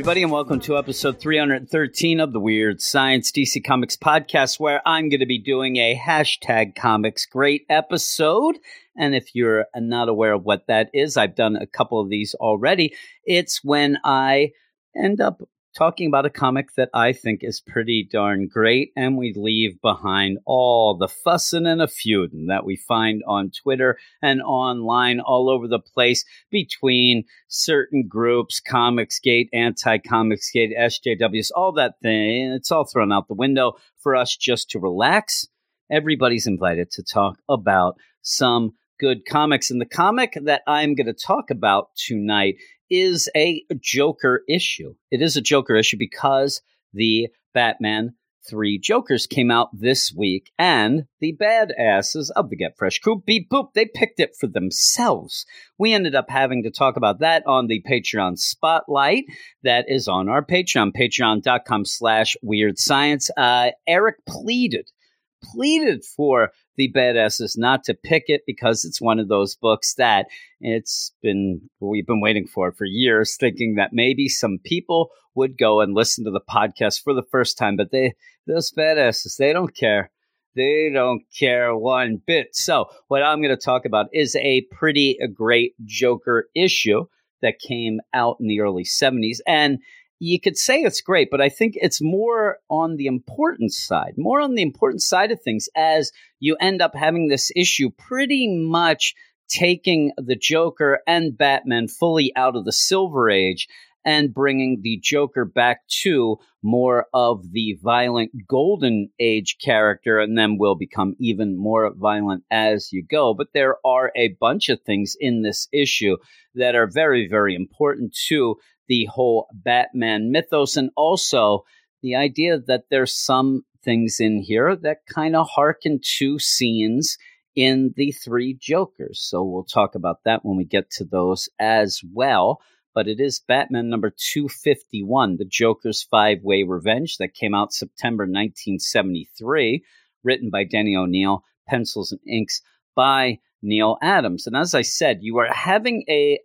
Everybody, and welcome to episode 313 of the Weird Science DC Comics podcast, where I'm going to be doing a hashtag comics great episode. And if you're not aware of what that is, I've done a couple of these already. It's when I end up talking about a comic that I think is pretty darn great, and we leave behind all the fussing and a feuding that we find on Twitter and online all over the place between certain groups, Comicsgate, Anti-Comicsgate, SJWs, all that thing. It's all thrown out the window for us just to relax. Everybody's invited to talk about some good comics. And the comic that I'm going to talk about tonight is a Joker issue. It is a Joker issue because the Batman Three Jokers came out this week, and the badasses of the Get Fresh crew, beep boop, they picked it for themselves. We ended up having to talk about that on the Patreon Spotlight that is on our Patreon, patreon.com slash weird science. Uh, Eric pleaded, pleaded for the badasses not to pick it because it's one of those books that it's been we've been waiting for for years thinking that maybe some people would go and listen to the podcast for the first time but they those badasses they don't care. They don't care one bit. So what i'm going to talk about is a pretty great joker issue that came out in the early 70s and you could say it's great, but I think it's more on the important side, more on the important side of things as you end up having this issue pretty much taking the Joker and Batman fully out of the Silver Age and bringing the Joker back to more of the violent Golden Age character, and then will become even more violent as you go. But there are a bunch of things in this issue that are very, very important to the whole Batman mythos and also the idea that there's some things in here that kind of harken to scenes in the three Jokers. So we'll talk about that when we get to those as well. But it is Batman number 251, The Joker's Five Way Revenge, that came out September 1973, written by Denny O'Neil, pencils and inks by Neal Adams. And as I said, you are having a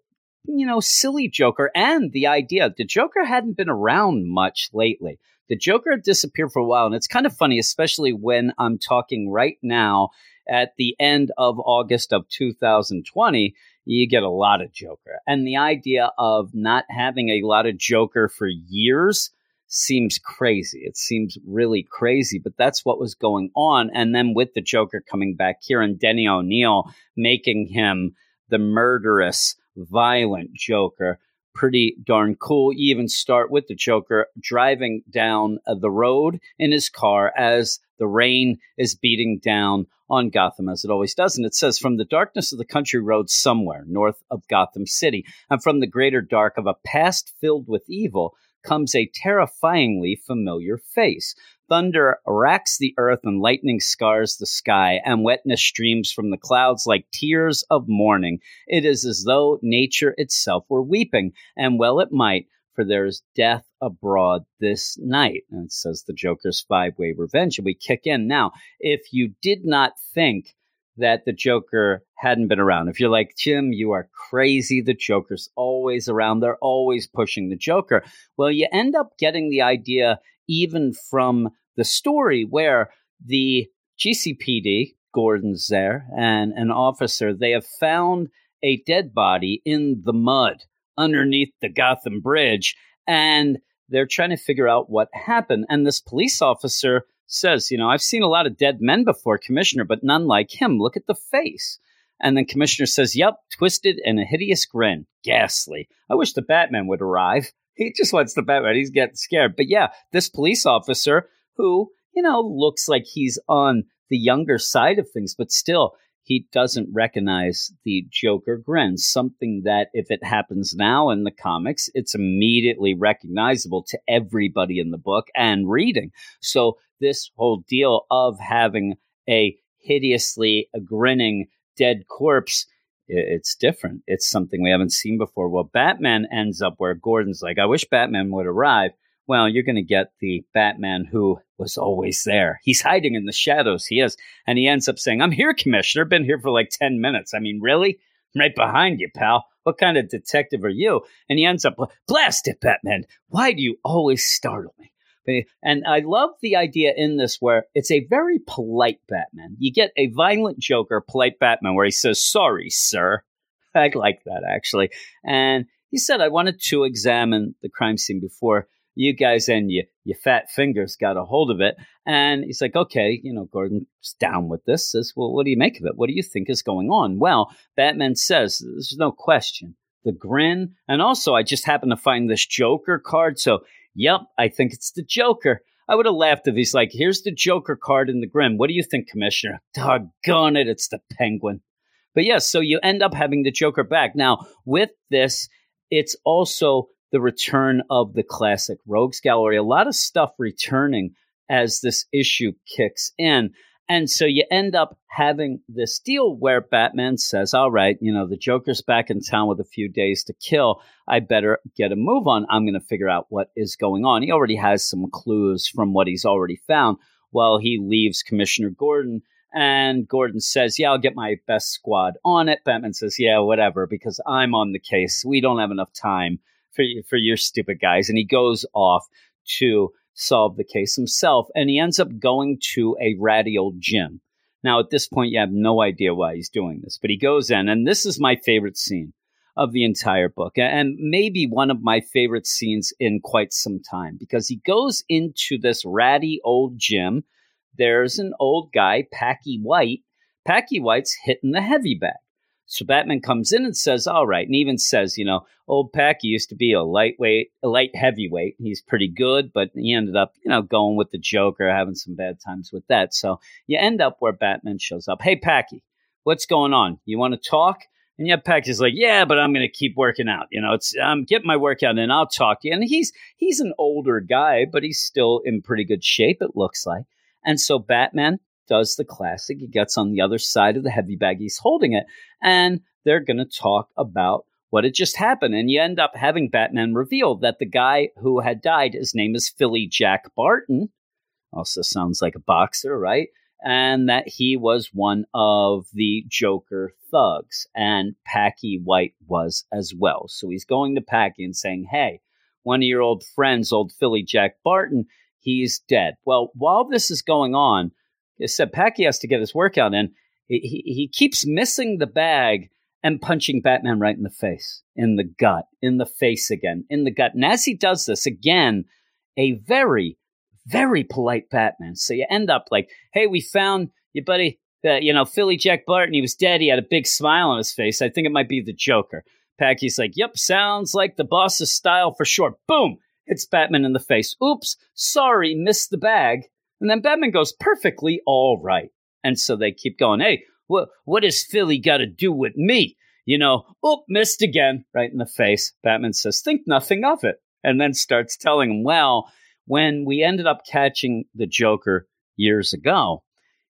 you know, silly Joker and the idea the Joker hadn't been around much lately. The Joker had disappeared for a while, and it's kind of funny, especially when I'm talking right now at the end of August of 2020. You get a lot of Joker. And the idea of not having a lot of Joker for years seems crazy. It seems really crazy, but that's what was going on. And then with the Joker coming back here and Denny O'Neil making him the murderous violent Joker. Pretty darn cool. You even start with the Joker driving down uh, the road in his car as the rain is beating down on Gotham, as it always does. And it says, From the darkness of the country road somewhere north of Gotham City, and from the greater dark of a past filled with evil, comes a terrifyingly familiar face. Thunder racks the earth and lightning scars the sky, and wetness streams from the clouds like tears of mourning. It is as though nature itself were weeping, and well it might, for there is death abroad this night. And it says the Joker's five way revenge. And we kick in. Now, if you did not think that the Joker hadn't been around, if you're like, Jim, you are crazy, the Joker's always around, they're always pushing the Joker. Well, you end up getting the idea even from the story where the GCPD, Gordon's there, and an officer, they have found a dead body in the mud underneath the Gotham Bridge, and they're trying to figure out what happened. And this police officer says, You know, I've seen a lot of dead men before, Commissioner, but none like him. Look at the face. And then Commissioner says, Yep, twisted and a hideous grin. Ghastly. I wish the Batman would arrive. He just wants the Batman. He's getting scared. But yeah, this police officer who, you know, looks like he's on the younger side of things, but still, he doesn't recognize the Joker grin, something that if it happens now in the comics, it's immediately recognizable to everybody in the book and reading. So, this whole deal of having a hideously grinning dead corpse it's different. It's something we haven't seen before. Well, Batman ends up where Gordon's like, I wish Batman would arrive. Well, you're going to get the Batman who was always there. He's hiding in the shadows. He is. And he ends up saying, I'm here, Commissioner. Been here for like 10 minutes. I mean, really? Right behind you, pal. What kind of detective are you? And he ends up, blast it, Batman. Why do you always startle me? And I love the idea in this where it's a very polite Batman. You get a violent Joker, polite Batman, where he says, Sorry, sir. I like that, actually. And he said, I wanted to examine the crime scene before you guys and you, your fat fingers got a hold of it. And he's like, okay, you know, Gordon's down with this. Says, well, what do you make of it? What do you think is going on? Well, Batman says, there's no question. The grin. And also, I just happened to find this Joker card. So, yep, I think it's the Joker. I would have laughed if he's like, here's the Joker card in the grin. What do you think, Commissioner? Doggone it, it's the Penguin. But yes, so you end up having the Joker back. Now, with this, it's also the return of the classic Rogues Gallery. A lot of stuff returning as this issue kicks in. And so you end up having this deal where Batman says, All right, you know, the Joker's back in town with a few days to kill. I better get a move on. I'm going to figure out what is going on. He already has some clues from what he's already found while he leaves Commissioner Gordon. And Gordon says, Yeah, I'll get my best squad on it. Batman says, Yeah, whatever, because I'm on the case. We don't have enough time for for your stupid guys. And he goes off to solve the case himself, and he ends up going to a ratty old gym. Now, at this point, you have no idea why he's doing this, but he goes in, and this is my favorite scene of the entire book, and maybe one of my favorite scenes in quite some time because he goes into this ratty old gym. There's an old guy, Packy White. Packy White's hitting the heavy bag. So Batman comes in and says, "All right," and even says, "You know, old Packy used to be a lightweight, a light heavyweight. He's pretty good, but he ended up, you know, going with the Joker, having some bad times with that. So you end up where Batman shows up. Hey, Packy, what's going on? You want to talk?" And yeah, Packy's like, "Yeah, but I'm going to keep working out. You know, it's um, I'm getting my workout, and I'll talk to you." And he's he's an older guy, but he's still in pretty good shape. It looks like. And so Batman does the classic. He gets on the other side of the heavy bag. He's holding it, and they're going to talk about what had just happened. And you end up having Batman reveal that the guy who had died, his name is Philly Jack Barton. Also sounds like a boxer, right? And that he was one of the Joker thugs, and Packy White was as well. So he's going to Packy and saying, Hey, one of your old friends, old Philly Jack Barton, he's dead. Well, while this is going on, said Packy has to get his workout in. He, he, he keeps missing the bag and punching Batman right in the face, in the gut, in the face again, in the gut. And as he does this, again, a very, very polite Batman. So you end up like, hey, we found your buddy, uh, you know, Philly Jack Barton. He was dead. He had a big smile on his face. I think it might be the Joker. Packy's like, yep, sounds like the boss's style for sure. Boom! Hits Batman in the face. Oops, sorry, missed the bag. And then Batman goes, perfectly all right. And so they keep going, hey, what, what does Philly got to do with me? You know, oh, missed again, right in the face. Batman says, think nothing of it. And then starts telling him, well, when we ended up catching the Joker years ago,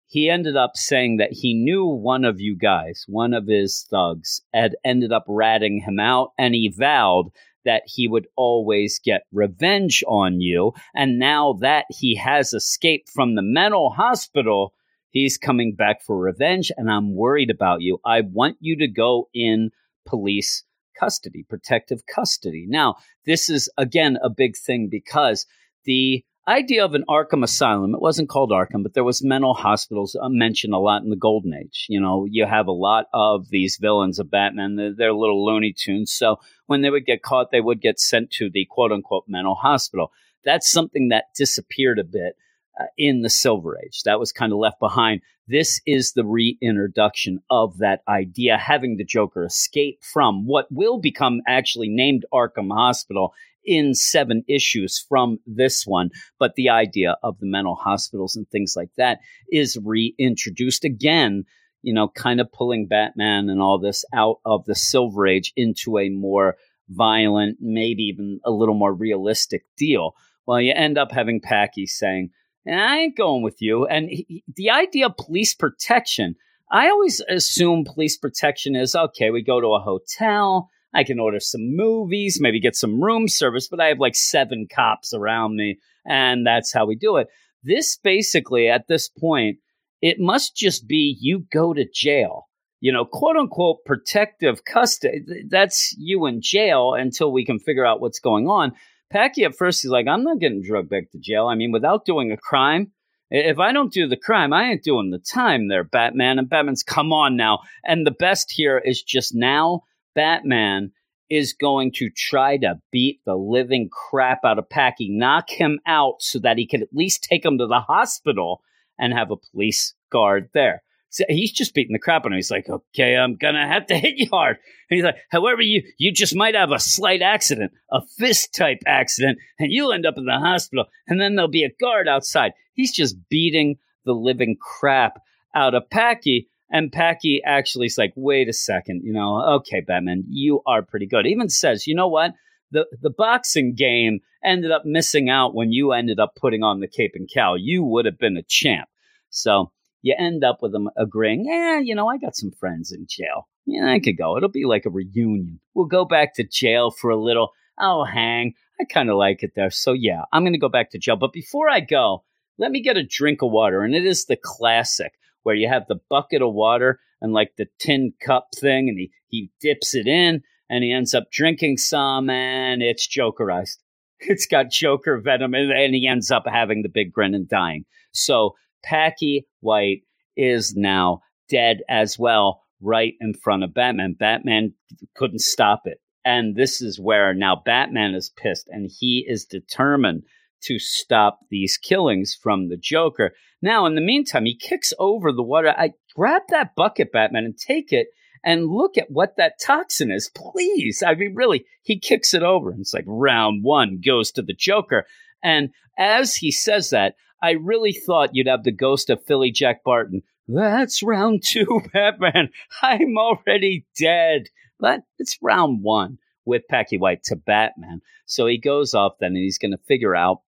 he ended up saying that he knew one of you guys, one of his thugs, had ended up ratting him out, and he vowed that he would always get revenge on you. And now that he has escaped from the mental hospital, he's coming back for revenge. And I'm worried about you. I want you to go in police custody, protective custody. Now, this is again a big thing because the idea of an Arkham Asylum. It wasn't called Arkham, but there was mental hospitals uh, mentioned a lot in the Golden Age. You know, you have a lot of these villains of Batman. They're, they're little Looney Tunes. So when they would get caught, they would get sent to the quote unquote mental hospital. That's something that disappeared a bit uh, in the Silver Age. That was kind of left behind. This is the reintroduction of that idea, having the Joker escape from what will become actually named Arkham Hospital in seven issues from this one, but the idea of the mental hospitals and things like that is reintroduced again, you know, kind of pulling Batman and all this out of the Silver Age into a more violent, maybe even a little more realistic deal. Well, you end up having Packy saying, I ain't going with you. And he, the idea of police protection, I always assume police protection is okay, we go to a hotel, I can order some movies, maybe get some room service, but I have like seven cops around me, and that's how we do it. This basically, at this point, it must just be you go to jail. you know, quote unquote protective custody. That's you in jail until we can figure out what's going on. Packy at first, he's like, I'm not getting drugged back to jail. I mean, without doing a crime, if I don't do the crime, I ain't doing the time there, Batman. And Batman's, come on now. And the best here is just now, Batman is going to try to beat the living crap out of Packy, knock him out so that he can at least take him to the hospital and have a police guard there. So he's just beating the crap out of him. He's like, okay, I'm gonna have to hit you hard. And he's like, however, you you just might have a slight accident, a fist type accident, and you'll end up in the hospital. And then there'll be a guard outside. He's just beating the living crap out of Packy. And Packy actually is like, wait a second, you know, okay, Batman, you are pretty good. Even says, you know what? The the boxing game ended up missing out when you ended up putting on the cape and cowl. You would have been a champ. So you end up with them agreeing, yeah, you know, I got some friends in jail. Yeah, I could go. It'll be like a reunion. We'll go back to jail for a little. I'll hang. I kind of like it there. So, yeah, I'm going to go back to jail. But before I go, let me get a drink of water. And it is the classic where you have the bucket of water and like the tin cup thing, and he, he dips it in and he ends up drinking some, and it's Jokerized. It's got Joker venom, and and he ends up having the big grin and dying. So, Packy White is now dead as well, right in front of Batman. Batman couldn't stop it. And this is where now Batman is pissed and he is determined to stop these killings from the Joker. Now, in the meantime, he kicks over the water. I grab that bucket, Batman, and take it and look at what that toxin is, please. I mean, really, he kicks it over. And it's like round one goes to the Joker. And as he says that, I really thought you'd have the ghost of Philly Jack Barton. That's round two, Batman. I'm already dead. But it's round one with Packy White to Batman. So he goes off then and he's going to figure out,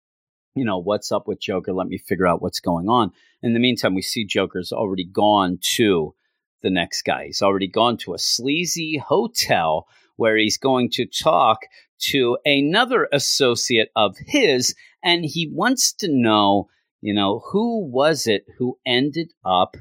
you know, what's up with Joker. Let me figure out what's going on. In the meantime, we see Joker's already gone to the next guy. He's already gone to a sleazy hotel where he's going to talk to another associate of his, and he wants to know you know, who was it who ended up,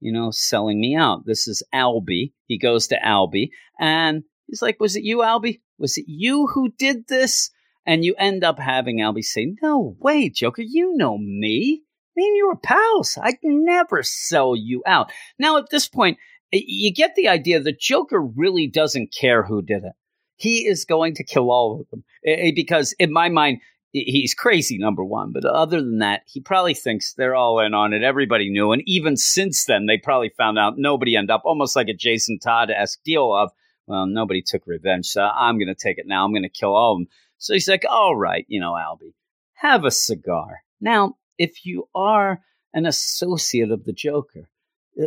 you know, selling me out? This is Albie. He goes to Albie and he's like, Was it you, Albie? Was it you who did this? And you end up having Albie say, No way, Joker, you know me. Me and you are pals. I'd never sell you out. Now, at this point, you get the idea that Joker really doesn't care who did it. He is going to kill all of them. Because in my mind, he's crazy, number one. But other than that, he probably thinks they're all in on it. Everybody knew. And even since then, they probably found out nobody ended up almost like a Jason Todd esque deal of, well, nobody took revenge. So I'm going to take it now. I'm going to kill all of them. So he's like, all right, you know, Albie, have a cigar. Now, if you are an associate of the Joker,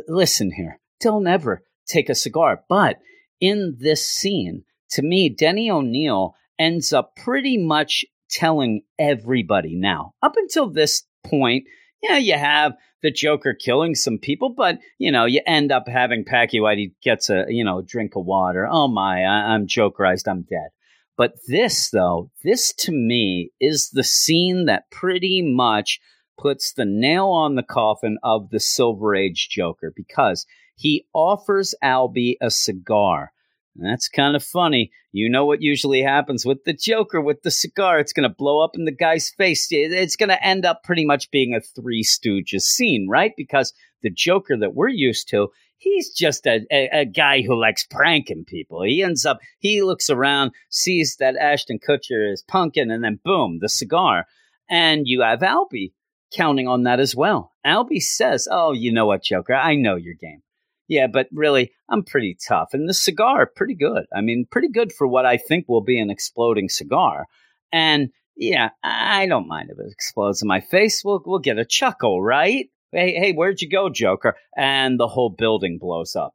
listen here, don't ever take a cigar. But in this scene, to me, Denny O'Neil ends up pretty much telling everybody now. Up until this point, yeah, you have the Joker killing some people, but you know, you end up having White. He gets a you know drink of water. Oh my, I- I'm Jokerized. I'm dead. But this, though, this to me is the scene that pretty much puts the nail on the coffin of the Silver Age Joker because he offers Albie a cigar. That's kind of funny. You know what usually happens with the Joker with the cigar. It's going to blow up in the guy's face. It's going to end up pretty much being a Three Stooges scene, right? Because the Joker that we're used to, he's just a, a, a, guy who likes pranking people. He ends up, he looks around, sees that Ashton Kutcher is punking, and then boom, the cigar. And you have Albie counting on that as well. Albie says, Oh, you know what, Joker? I know your game. Yeah, but really, I'm pretty tough. And the cigar, pretty good. I mean, pretty good for what I think will be an exploding cigar. And yeah, I don't mind if it explodes in my face. We'll we'll get a chuckle, right? Hey, hey, where'd you go, Joker? And the whole building blows up.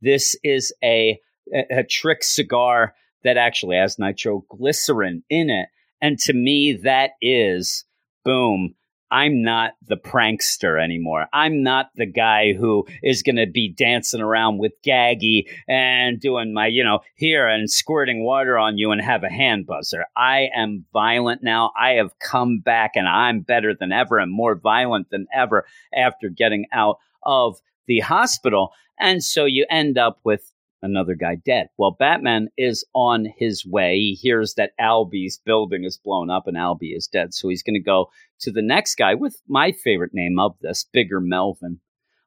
This is a a, a trick cigar that actually has nitroglycerin in it. And to me, that is boom I'm not the prankster anymore. I'm not the guy who is going to be dancing around with Gaggy and doing my, you know, here and squirting water on you and have a hand buzzer. I am violent now. I have come back and I'm better than ever and more violent than ever after getting out of the hospital. And so you end up with another guy dead. Well, Batman is on his way. He hears that Albie's building is blown up and Albie is dead. So he's going to go to the next guy with my favorite name of this, Bigger Melvin.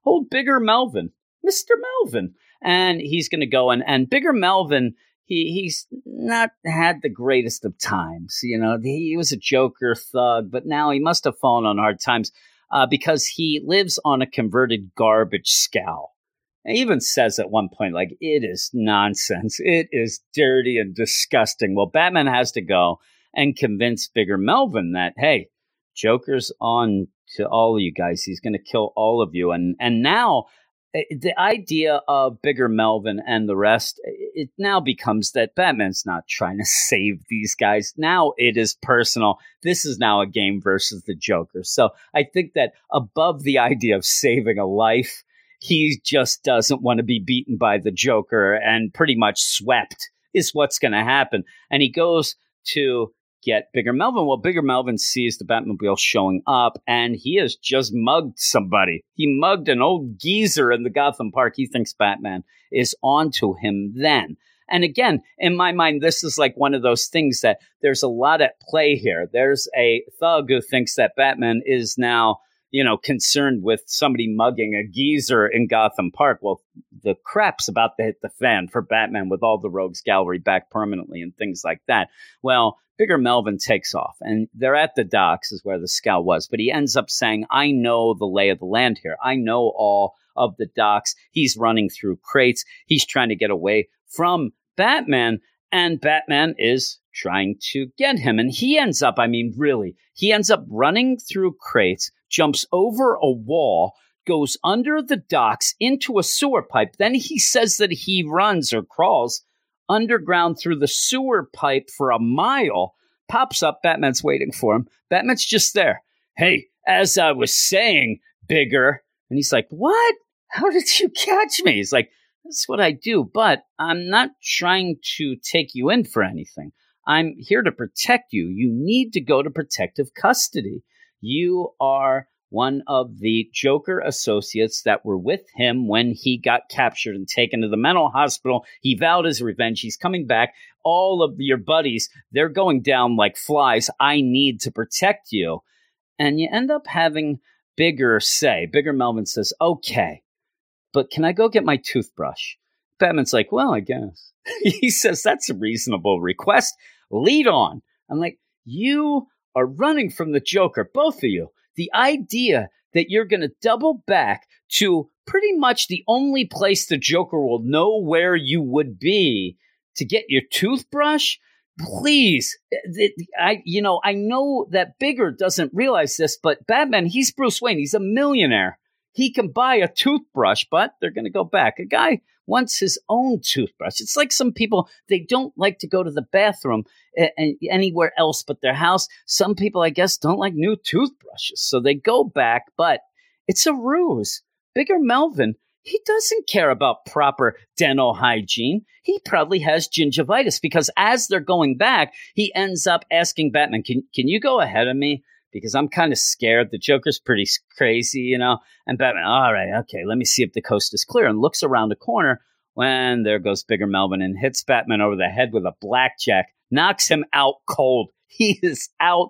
Oh, Bigger Melvin, Mr. Melvin. And he's going to go and, and Bigger Melvin, he, he's not had the greatest of times. You know, he was a joker thug, but now he must have fallen on hard times uh, because he lives on a converted garbage scow he even says at one point, like, it is nonsense. It is dirty and disgusting. Well, Batman has to go and convince Bigger Melvin that, hey, Joker's on to all of you guys. He's going to kill all of you. And and now eh, the idea of Bigger Melvin and the rest, it now becomes that Batman's not trying to save these guys. Now it is personal. This is now a game versus the Joker. So I think that above the idea of saving a life, he just doesn't want to be beaten by the Joker and pretty much swept is what's going to happen. And he goes to get Bigger Melvin. Well, Bigger Melvin sees the Batmobile showing up and he has just mugged somebody. He mugged an old geezer in the Gotham Park. He thinks Batman is onto him then. And again, in my mind, this is like one of those things that there's a lot at play here. There's a thug who thinks that Batman is now you know, concerned with somebody mugging a geezer in Gotham Park. Well, the crap's about to hit the fan for Batman with all the rogues gallery back permanently and things like that. Well, Bigger Melvin takes off and they're at the docks is where the scout was, but he ends up saying, I know the lay of the land here. I know all of the docks. He's running through crates. He's trying to get away from Batman and Batman is trying to get him. And he ends up, I mean, really, he ends up running through crates, jumps over a wall, goes under the docks into a sewer pipe. Then he says that he runs or crawls underground through the sewer pipe for a mile, pops up. Batman's waiting for him. Batman's just there. Hey, as I was saying, bigger. And he's like, What? How did you catch me? He's like, That's what I do, but I'm not trying to take you in for anything. I'm here to protect you. You need to go to protective custody. You are one of the Joker associates that were with him when he got captured and taken to the mental hospital. He vowed his revenge. He's coming back. All of your buddies, they're going down like flies. I need to protect you. And you end up having Bigger say, Bigger Melvin says, okay, but can I go get my toothbrush? Batman's like, well, I guess. he says, that's a reasonable request lead on. I'm like, you are running from the Joker, both of you. The idea that you're going to double back to pretty much the only place the Joker will know where you would be to get your toothbrush. Please, eh, I you know I know that Bigger doesn't realize this, but Batman he's Bruce Wayne. He's a millionaire. He can buy a toothbrush, but they're going to go back. A guy wants his own toothbrush. It's like some people, they don't like to go to the bathroom eh, eh, anywhere else but their house. Some people, I guess, don't like new toothbrushes. So they go back, but it's a ruse. Bigger Melvin, he doesn't care about proper dental hygiene. He probably has gingivitis because as they're going back, he ends up asking Batman, can, can you go ahead of me? Because I'm kind of scared. The Joker's pretty crazy, you know? And Batman, all right, okay, let me see if the coast is clear and looks around the corner when there goes Bigger Melvin and hits Batman over the head with a blackjack knocks him out cold. He is out.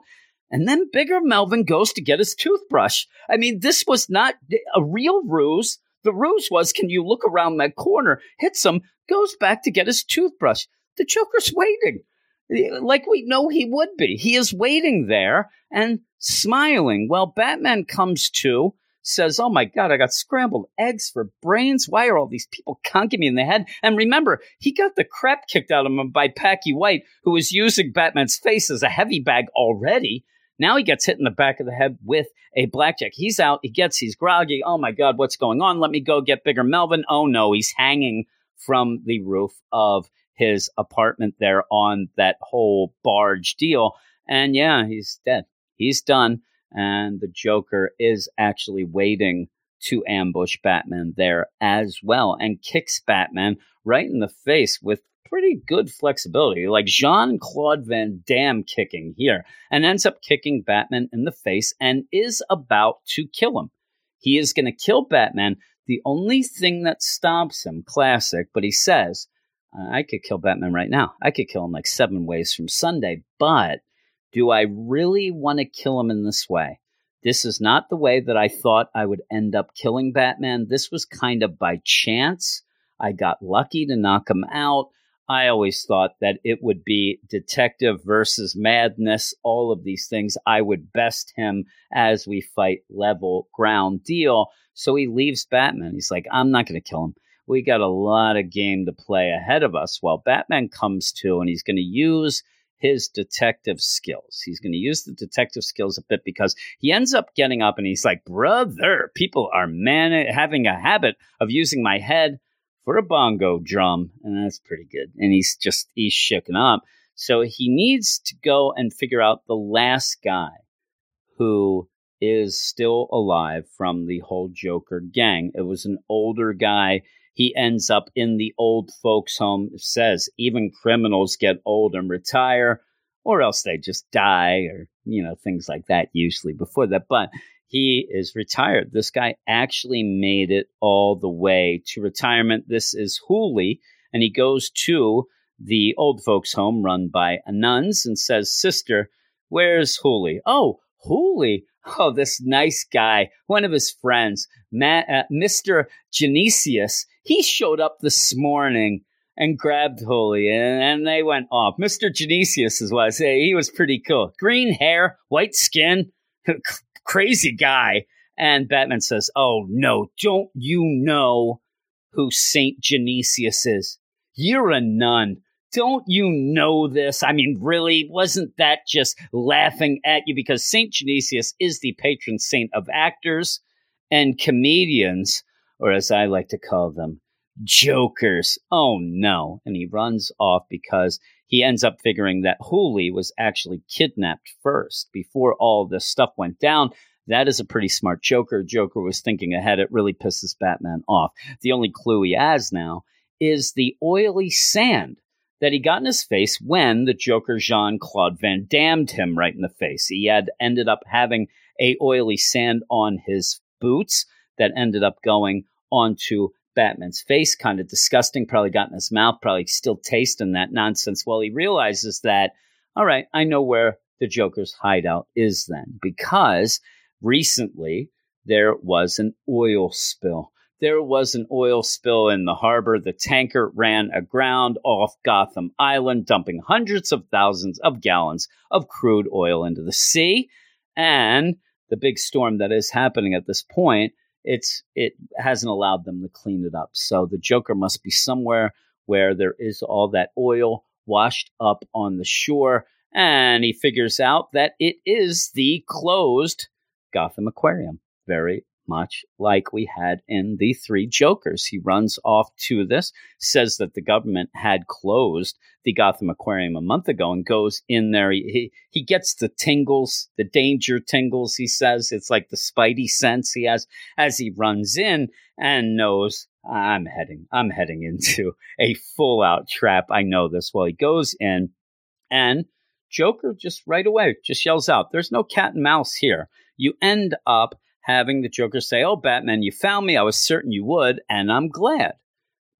And then Bigger Melvin goes to get his toothbrush. I mean, this was not a real ruse. The ruse was can you look around that corner, hits him, goes back to get his toothbrush. The Joker's waiting, like we know he would be. He is waiting there and smiling. Well, Batman comes to says, Oh my God, I got scrambled eggs for brains. Why are all these people conking me in the head? And remember, he got the crap kicked out of him by Packy White, who was using Batman's face as a heavy bag already. Now he gets hit in the back of the head with a blackjack. He's out. He gets, he's groggy. Oh my God, what's going on? Let me go get bigger Melvin. Oh no, he's hanging from the roof of his apartment there on that whole barge deal. And yeah, he's dead. He's done and the Joker is actually waiting to ambush Batman there as well and kicks Batman right in the face with pretty good flexibility, like Jean Claude Van Damme kicking here, and ends up kicking Batman in the face and is about to kill him. He is going to kill Batman. The only thing that stops him, classic, but he says, I could kill Batman right now. I could kill him like seven ways from Sunday, but do I really want to kill him in this way? This is not the way that I thought I would end up killing Batman. This was kind of by chance. I got lucky to knock him out. I always thought that it would be detective versus madness, all of these things. I would best him as we fight level ground deal. So he leaves Batman. He's like, I'm not going to kill him. We got a lot of game to play ahead of us. Well, Batman comes to and he's going to use his detective skills. He's going to use the detective skills a bit because he ends up getting up and he's like, Brother, people are man- having a habit of using my head for a bongo drum. And that's pretty good. And he's just, he's shooken up. So he needs to go and figure out the last guy who is still alive from the whole Joker gang. It was an older guy he ends up in the old folks' home. It says even criminals get old and retire, or else they just die, or you know things like that. Usually before that, but he is retired. This guy actually made it all the way to retirement. This is Hooli, and he goes to the old folks' home run by nuns and says, "Sister, where's Hooli?" Oh, Hooli oh, this nice guy, one of his friends, uh, Mr. Genesius, he showed up this morning and grabbed Hooli, and, and they went oh, off. Mr. Genesius is what I say. He was pretty cool. Green hair, white skin, crazy guy. And Batman says, Oh, no, don't you know who St. Genesius is? You're a nun. Don't you know this? I mean, really, wasn't that just laughing at you? Because St. Genesius is the patron saint of actors and comedians, or as I like to call them, jokers. Oh no. And he runs off because he ends up figuring that Hooli was actually kidnapped first before all this stuff went down. That is a pretty smart Joker. Joker was thinking ahead. It really pisses Batman off. The only clue he has now is the oily sand that he got in his face when the Joker Jean Claude Van Damned him right in the face. He had ended up having a oily sand on his boots that ended up going onto Batman's face, kind of disgusting, probably got in his mouth, probably still tasting that nonsense. Well, he realizes that, all right, I know where the Joker's hideout is then, because recently there was an oil spill there was an oil spill in the harbor. The tanker ran aground off Gotham Island, dumping hundreds of thousands of gallons of crude oil into the sea. And the big storm that is happening at this point, it's it hasn't allowed them to clean it up. So the Joker must be somewhere where there is all that oil washed up on the shore. And he figures out that it is the closed Gotham Aquarium. Very much like we had in the Three Jokers. He runs off to this, says that the government had closed the Gotham Aquarium a month ago, and goes in there. He, he gets the tingles, the danger tingles, he says. It's like the spidey sense he has as he runs in and knows I'm heading, I'm heading into a full out trap. I know this. Well, he goes in and Joker just right away just yells out, There's no cat and mouse here. You end up having the Joker say, Oh, Batman, you found me. I was certain you would, and I'm glad.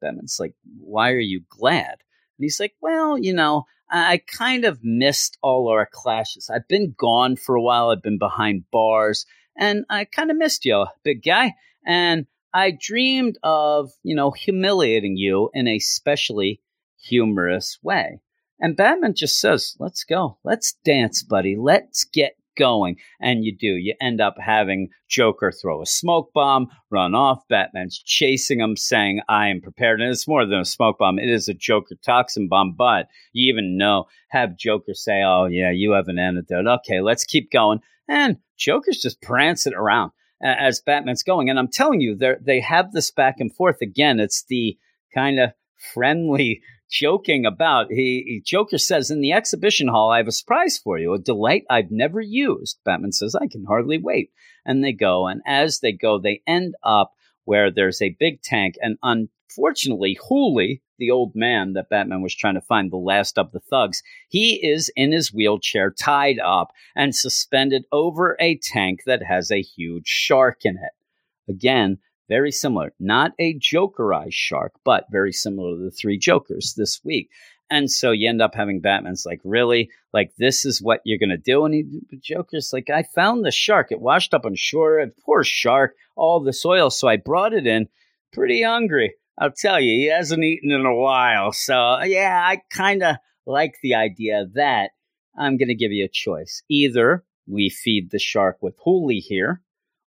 Batman's like, Why are you glad? And he's like, Well, you know, I kind of missed all our clashes. I've been gone for a while, I've been behind bars, and I kind of missed you, big guy. And I dreamed of, you know, humiliating you in a specially humorous way. And Batman just says, Let's go. Let's dance, buddy. Let's get going. And you do. You end up having Joker throw a smoke bomb, run off. Batman's chasing him, saying, I am prepared. And it's more than a smoke bomb, it is a Joker toxin bomb. But you even know, have Joker say, Oh, yeah, you have an antidote. Okay, let's keep going. And Joker's just prancing around as Batman's going. And I'm telling you, they they have this back and forth again. It's the kind of friendly joking about. He, he, Joker says in the exhibition hall, "I have a surprise for you, a delight I've never used." Batman says, "I can hardly wait." And they go, and as they go, they end up where there's a big tank, and unfortunately, Hooli, the old man that Batman was trying to find, the last of the thugs, he is in his wheelchair, tied up and suspended over a tank that has a huge shark in it. Again, very similar. Not a Jokerized shark, but very similar to the three Jokers this week. And so you end up having Batman's like, really? Like, this is what you're going to do? And he, Joker's like, I found the shark. It washed up on shore. And poor shark, all this oil. So I brought it in pretty hungry. I'll tell you, he hasn't eaten in a while. So, yeah, I kind of like the idea that I'm going to give you a choice. Either we feed the shark with Hooli here,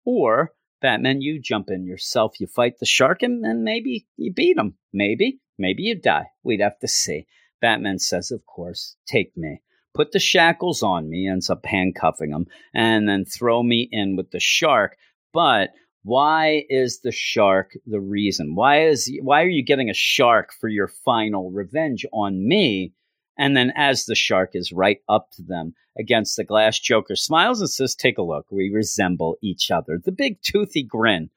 or Batman, you jump in yourself, you fight the shark, and, and maybe you beat him. Maybe, maybe you die. We'd have to see. Batman says, Of course, take me. Put the shackles on me, ends up handcuffing him, and then throw me in with the shark. But why is the shark the reason? Why is why are you getting a shark for your final revenge on me? And then as the shark is right up to them against the glass, Joker smiles and says, Take a look. We resemble each other. The big toothy grin.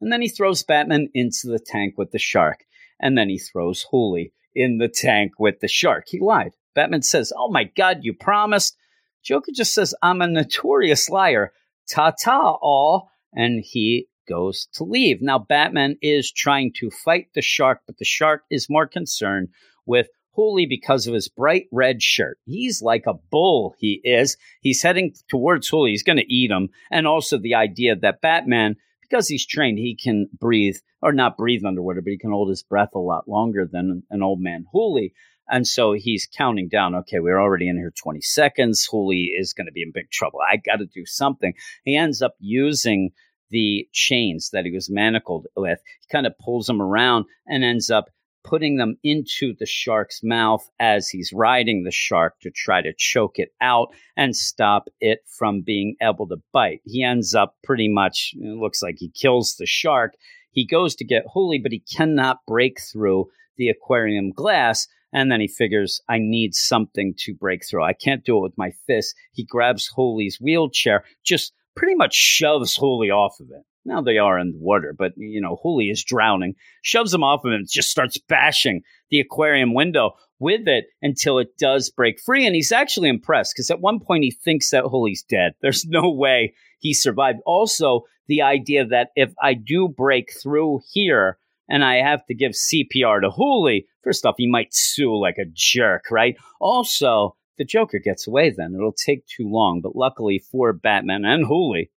And then he throws Batman into the tank with the shark. And then he throws Hooli in the tank with the shark. He lied. Batman says, Oh my God, you promised. Joker just says, I'm a notorious liar. Ta ta, all. And he goes to leave. Now, Batman is trying to fight the shark, but the shark is more concerned with Hooli because of his bright red shirt. He's like a bull, he is. He's heading towards Hooli. He's going to eat him. And also the idea that Batman because he's trained, he can breathe or not breathe underwater, but he can hold his breath a lot longer than an old man Hooli. And so he's counting down. Okay, we're already in here 20 seconds. Hooli is going to be in big trouble. I got to do something. He ends up using the chains that he was manacled with. He kind of pulls them around and ends up putting them into the shark's mouth as he's riding the shark to try to choke it out and stop it from being able to bite. He ends up pretty much, it looks like he kills the shark. He goes to get Hooli, but he cannot break through the aquarium glass. And then he figures, I need something to break through. I can't do it with my fist. He grabs Hooli's wheelchair, just pretty much shoves Hooli off of it. Now they are in the water, but you know, Hooli is drowning, shoves him off of him, and just starts bashing the aquarium window with it until it does break free. And he's actually impressed because at one point he thinks that Hooli's dead. There's no way he survived. Also, the idea that if I do break through here and I have to give CPR to Hooli, first off, he might sue like a jerk, right? Also, the Joker gets away then. It'll take too long. But luckily for Batman and Hooli,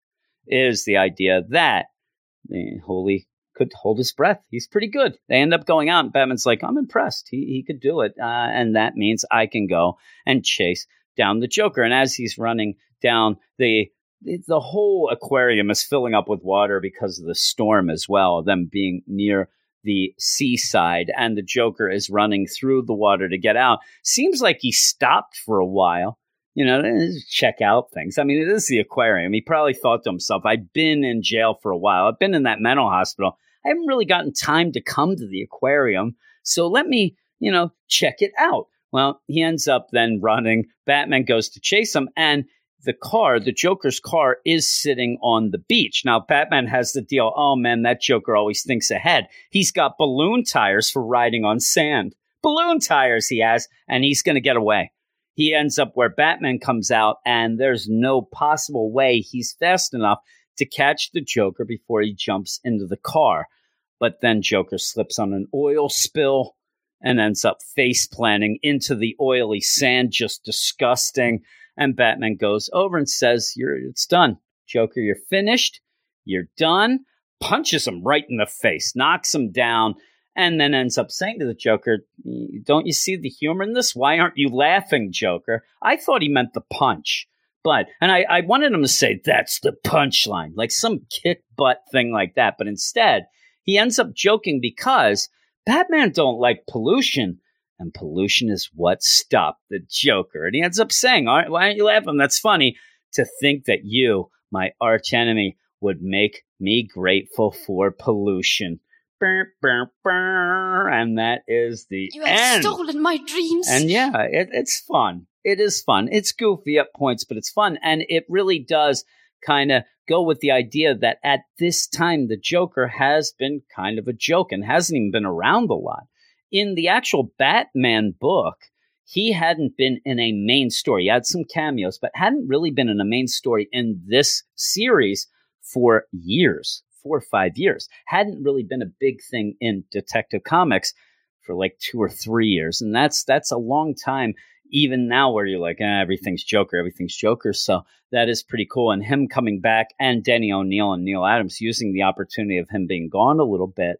is the idea that the Hooli could hold his breath. He's pretty good. They end up going out, and Batman's like, I'm impressed. He, he could do it. Uh, and that means I can go and chase down the Joker. And as he's running down the the whole aquarium is filling up with water because of the storm as well, them being near the seaside, and the Joker is running through the water to get out. Seems like he stopped for a while you know, eh, check out things. I mean, it is the aquarium. He probably thought to himself, I've been in jail for a while. I've been in that mental hospital. I haven't really gotten time to come to the aquarium. So let me, you know, check it out. Well, he ends up then running. Batman goes to chase him, and the car, the Joker's car, is sitting on the beach. Now, Batman has the deal oh man, that Joker always thinks ahead. He's got balloon tires for riding on sand. Balloon tires, he has, and he's going to get away he ends up where Batman comes out, and there's no possible way he's fast enough to catch the Joker before he jumps into the car. But then Joker slips on an oil spill and ends up face planting into the oily sand, just disgusting. And Batman goes over and says, You're it's done. Joker, you're finished. You're done. Punches him right in the face, knocks him down, and then ends up saying to the Joker, Don't you see the humor in this? Why aren't you laughing, Joker? I thought he meant the punch. But, and I, I wanted him to say, That's the punchline, like some kick butt thing like that. But instead, he ends up joking because Batman don't like pollution. And pollution is what stopped the Joker. And he ends up saying, why aren't you laughing? That's funny to think that you, my arch enemy, would make me grateful for pollution and that is the you have end. stolen my dreams. And yeah, it, it's fun. It is fun. It's goofy at points, but it's fun, and it really does kind of go with the idea that at this time the Joker has been kind of a joke and hasn't even been around a lot. In the actual Batman book, he hadn't been in a main story. He had some cameos, but hadn't really been in a main story in this series for years four or five years. Hadn't really been a big thing in Detective Comics for like two or three years, and that's that's a long time. Even now, where you're like, eh, everything's Joker, everything's Joker. So that is pretty cool. And him coming back, and Denny O'Neil and Neal Adams using the opportunity of him being gone a little bit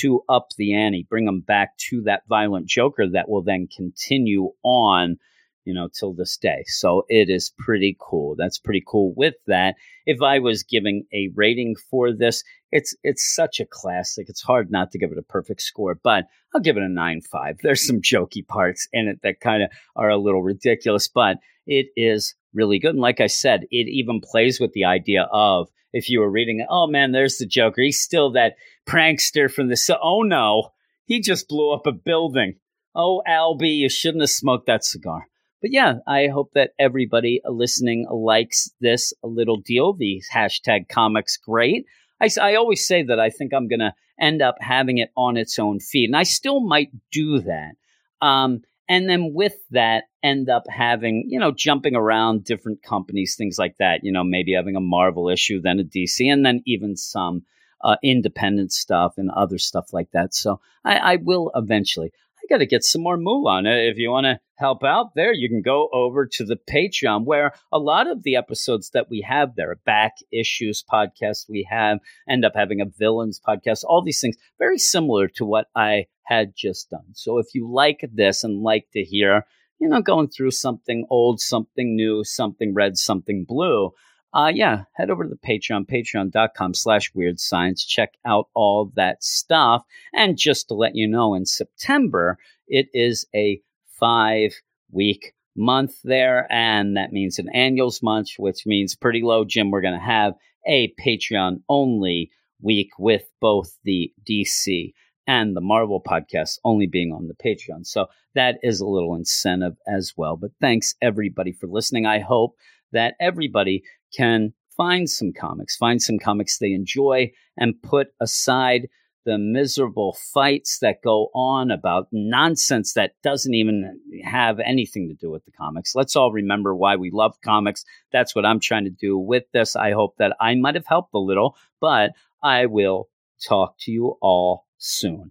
to up the ante, bring him back to that violent Joker that will then continue on you know, till this day. So it is pretty cool. That's pretty cool. With that, if I was giving a rating for this, it's it's such a classic. It's hard not to give it a perfect score, but I'll give it a nine five. There's some jokey parts in it that kind of are a little ridiculous, but it is really good. And like I said, it even plays with the idea of if you were reading, oh man, there's the Joker. He's still that prankster from the. So, oh no, he just blew up a building. Oh, Albie, you shouldn't have smoked that cigar. But yeah, I hope that everybody listening likes this little deal. The hashtag comics great. I, I always say that I think I'm going to end up having it on its own feed, and I still might do that. Um, and then with that, end up having, you know, jumping around different companies, things like that. You know, maybe having a Marvel issue, then a DC, and then even some uh, independent stuff and other stuff like that. So I, I will eventually got to get some more moolah. If you want to help out there, you can go over to the Patreon, where a lot of the episodes that we have there, back issues podcast we have, end up having a villains podcast, all these things, very similar to what I had just done. So if you like this and like to hear, you know, going through something old, something new, something red, something blue, uh, yeah, head over to the Patreon, patreon.com slash weird science. Check out all that stuff. And just to let you know, in September, it is a five week month there. And that means an annuals month, which means pretty low, Jim. We're going to have a Patreon only week with both the DC and the Marvel podcast only being on the Patreon. So that is a little incentive as well. But thanks everybody for listening. I hope that everybody can find some comics, find some comics they enjoy, and put aside the miserable fights that go on about nonsense that doesn't even have anything to do with the comics. Let's all remember why we love comics. That's what I'm trying to do with this. I hope that I might have helped a little, but I will talk to you all soon.